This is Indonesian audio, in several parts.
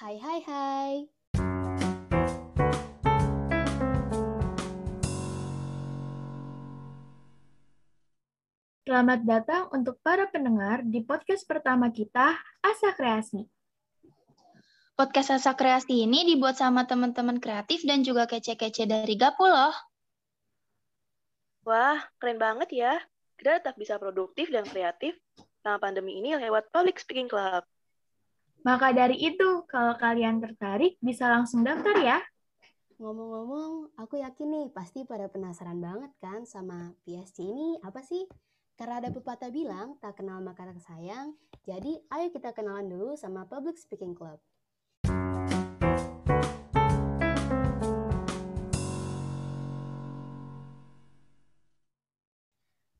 Hai hai hai. Selamat datang untuk para pendengar di podcast pertama kita, Asa Kreasi. Podcast Asa Kreasi ini dibuat sama teman-teman kreatif dan juga kece-kece dari Gapu loh. Wah, keren banget ya. Kita tetap bisa produktif dan kreatif selama pandemi ini lewat Public Speaking Club. Maka dari itu, kalau kalian tertarik, bisa langsung daftar ya. Ngomong-ngomong, aku yakin nih pasti pada penasaran banget kan sama PSC ini apa sih? Karena ada pepatah bilang, tak kenal maka tak sayang, jadi ayo kita kenalan dulu sama Public Speaking Club.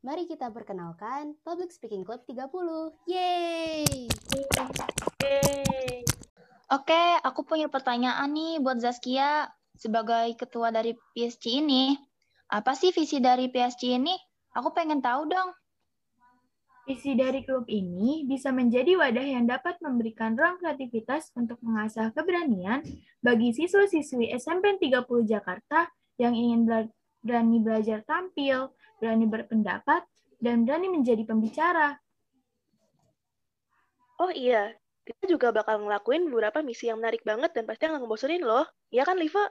Mari kita perkenalkan Public Speaking Club 30. Yeay! Yeay! Aku punya pertanyaan nih buat Zaskia sebagai ketua dari PSG ini. Apa sih visi dari PSG ini? Aku pengen tahu dong. Visi dari klub ini bisa menjadi wadah yang dapat memberikan ruang kreativitas untuk mengasah keberanian bagi siswa-siswi SMP 30 Jakarta yang ingin bela- berani belajar tampil, berani berpendapat, dan berani menjadi pembicara. Oh iya, kita juga bakal ngelakuin beberapa misi yang menarik banget dan pasti nggak ngebosenin loh. Iya kan, Liva?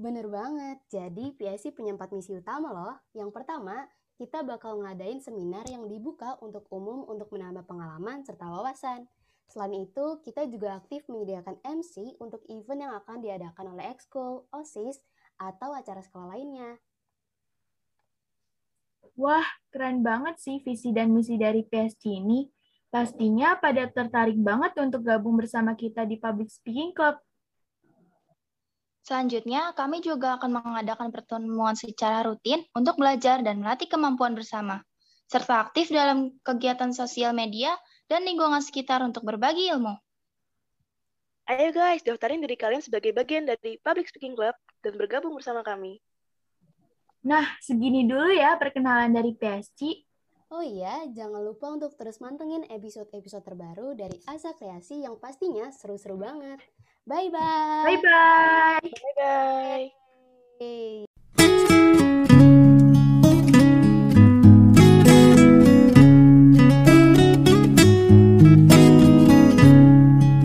Bener banget. Jadi PSC punya empat misi utama loh. Yang pertama, kita bakal ngadain seminar yang dibuka untuk umum untuk menambah pengalaman serta wawasan. Selain itu, kita juga aktif menyediakan MC untuk event yang akan diadakan oleh Ekskul, OSIS, atau acara sekolah lainnya. Wah, keren banget sih visi dan misi dari PSG ini. Pastinya pada tertarik banget untuk gabung bersama kita di Public Speaking Club. Selanjutnya, kami juga akan mengadakan pertemuan secara rutin untuk belajar dan melatih kemampuan bersama, serta aktif dalam kegiatan sosial media dan lingkungan sekitar untuk berbagi ilmu. Ayo guys, daftarin diri kalian sebagai bagian dari Public Speaking Club dan bergabung bersama kami. Nah, segini dulu ya perkenalan dari PSG. Oh iya, jangan lupa untuk terus mantengin episode-episode terbaru dari Asa Kreasi yang pastinya seru-seru banget. Bye-bye! Bye-bye! Bye-bye!